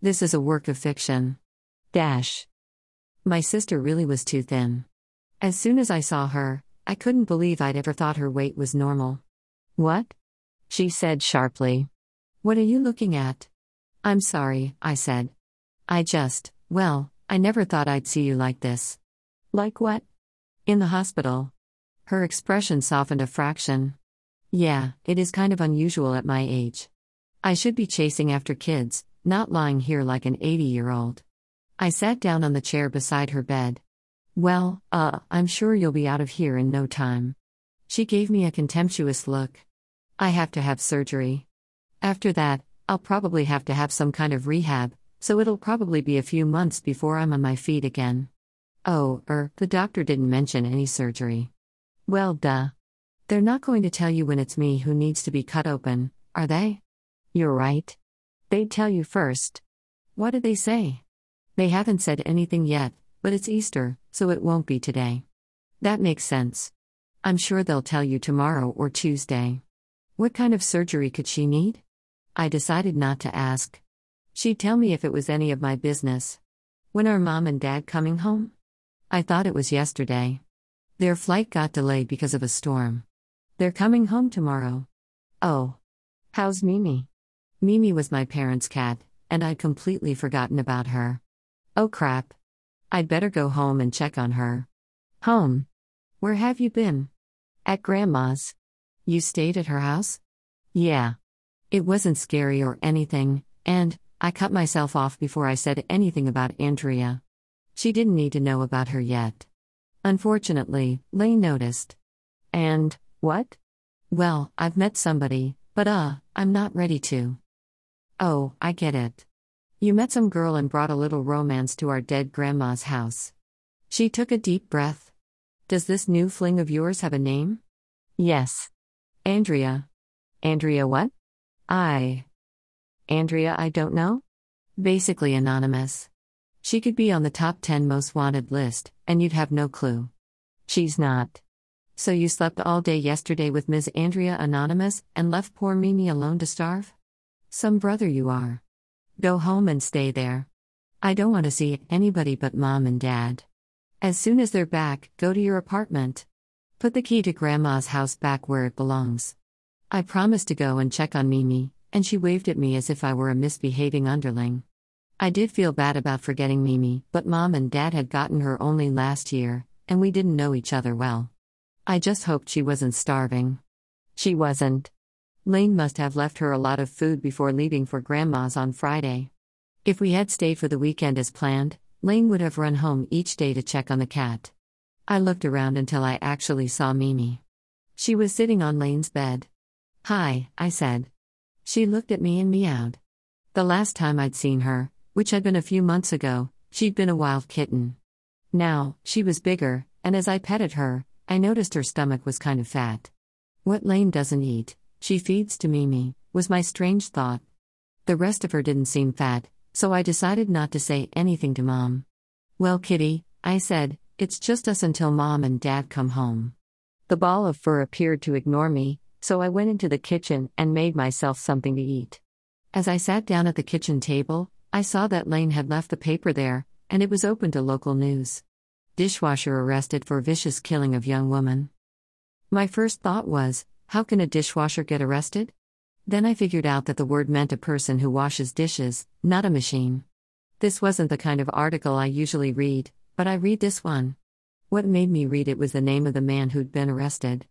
This is a work of fiction. Dash. My sister really was too thin. As soon as I saw her, I couldn't believe I'd ever thought her weight was normal. What? She said sharply. What are you looking at? I'm sorry, I said. I just, well, I never thought I'd see you like this. Like what? In the hospital. Her expression softened a fraction. Yeah, it is kind of unusual at my age. I should be chasing after kids, not lying here like an 80 year old. I sat down on the chair beside her bed. Well, uh, I'm sure you'll be out of here in no time. She gave me a contemptuous look. I have to have surgery. After that, I'll probably have to have some kind of rehab, so it'll probably be a few months before I'm on my feet again. Oh, er, the doctor didn't mention any surgery. Well, duh. They're not going to tell you when it's me who needs to be cut open, are they? You're right. They'd tell you first. What did they say? They haven't said anything yet, but it's Easter, so it won't be today. That makes sense. I'm sure they'll tell you tomorrow or Tuesday. What kind of surgery could she need? I decided not to ask. She'd tell me if it was any of my business. When are mom and dad coming home? I thought it was yesterday. Their flight got delayed because of a storm. They're coming home tomorrow. Oh. How's Mimi? Mimi was my parents' cat, and I'd completely forgotten about her. Oh crap. I'd better go home and check on her. Home? Where have you been? At Grandma's. You stayed at her house? Yeah. It wasn't scary or anything, and I cut myself off before I said anything about Andrea. She didn't need to know about her yet. Unfortunately, Lane noticed. And, what? Well, I've met somebody, but uh, I'm not ready to. Oh, I get it. You met some girl and brought a little romance to our dead grandma's house. She took a deep breath. Does this new fling of yours have a name? Yes. Andrea. Andrea what? I. Andrea, I don't know? Basically anonymous. She could be on the top 10 most wanted list, and you'd have no clue. She's not. So you slept all day yesterday with Ms. Andrea Anonymous and left poor Mimi alone to starve? Some brother you are. Go home and stay there. I don't want to see anybody but mom and dad. As soon as they're back, go to your apartment. Put the key to grandma's house back where it belongs. I promised to go and check on Mimi, and she waved at me as if I were a misbehaving underling. I did feel bad about forgetting Mimi, but mom and dad had gotten her only last year, and we didn't know each other well. I just hoped she wasn't starving. She wasn't. Lane must have left her a lot of food before leaving for Grandma's on Friday. If we had stayed for the weekend as planned, Lane would have run home each day to check on the cat. I looked around until I actually saw Mimi. She was sitting on Lane's bed. Hi, I said. She looked at me and meowed. The last time I'd seen her, which had been a few months ago, she'd been a wild kitten. Now, she was bigger, and as I petted her, I noticed her stomach was kind of fat. What Lane doesn't eat, she feeds to Mimi, was my strange thought. The rest of her didn't seem fat, so I decided not to say anything to Mom. Well, Kitty, I said, it's just us until Mom and Dad come home. The ball of fur appeared to ignore me, so I went into the kitchen and made myself something to eat. As I sat down at the kitchen table, I saw that Lane had left the paper there, and it was open to local news. Dishwasher arrested for vicious killing of young woman. My first thought was, how can a dishwasher get arrested? Then I figured out that the word meant a person who washes dishes, not a machine. This wasn't the kind of article I usually read, but I read this one. What made me read it was the name of the man who'd been arrested.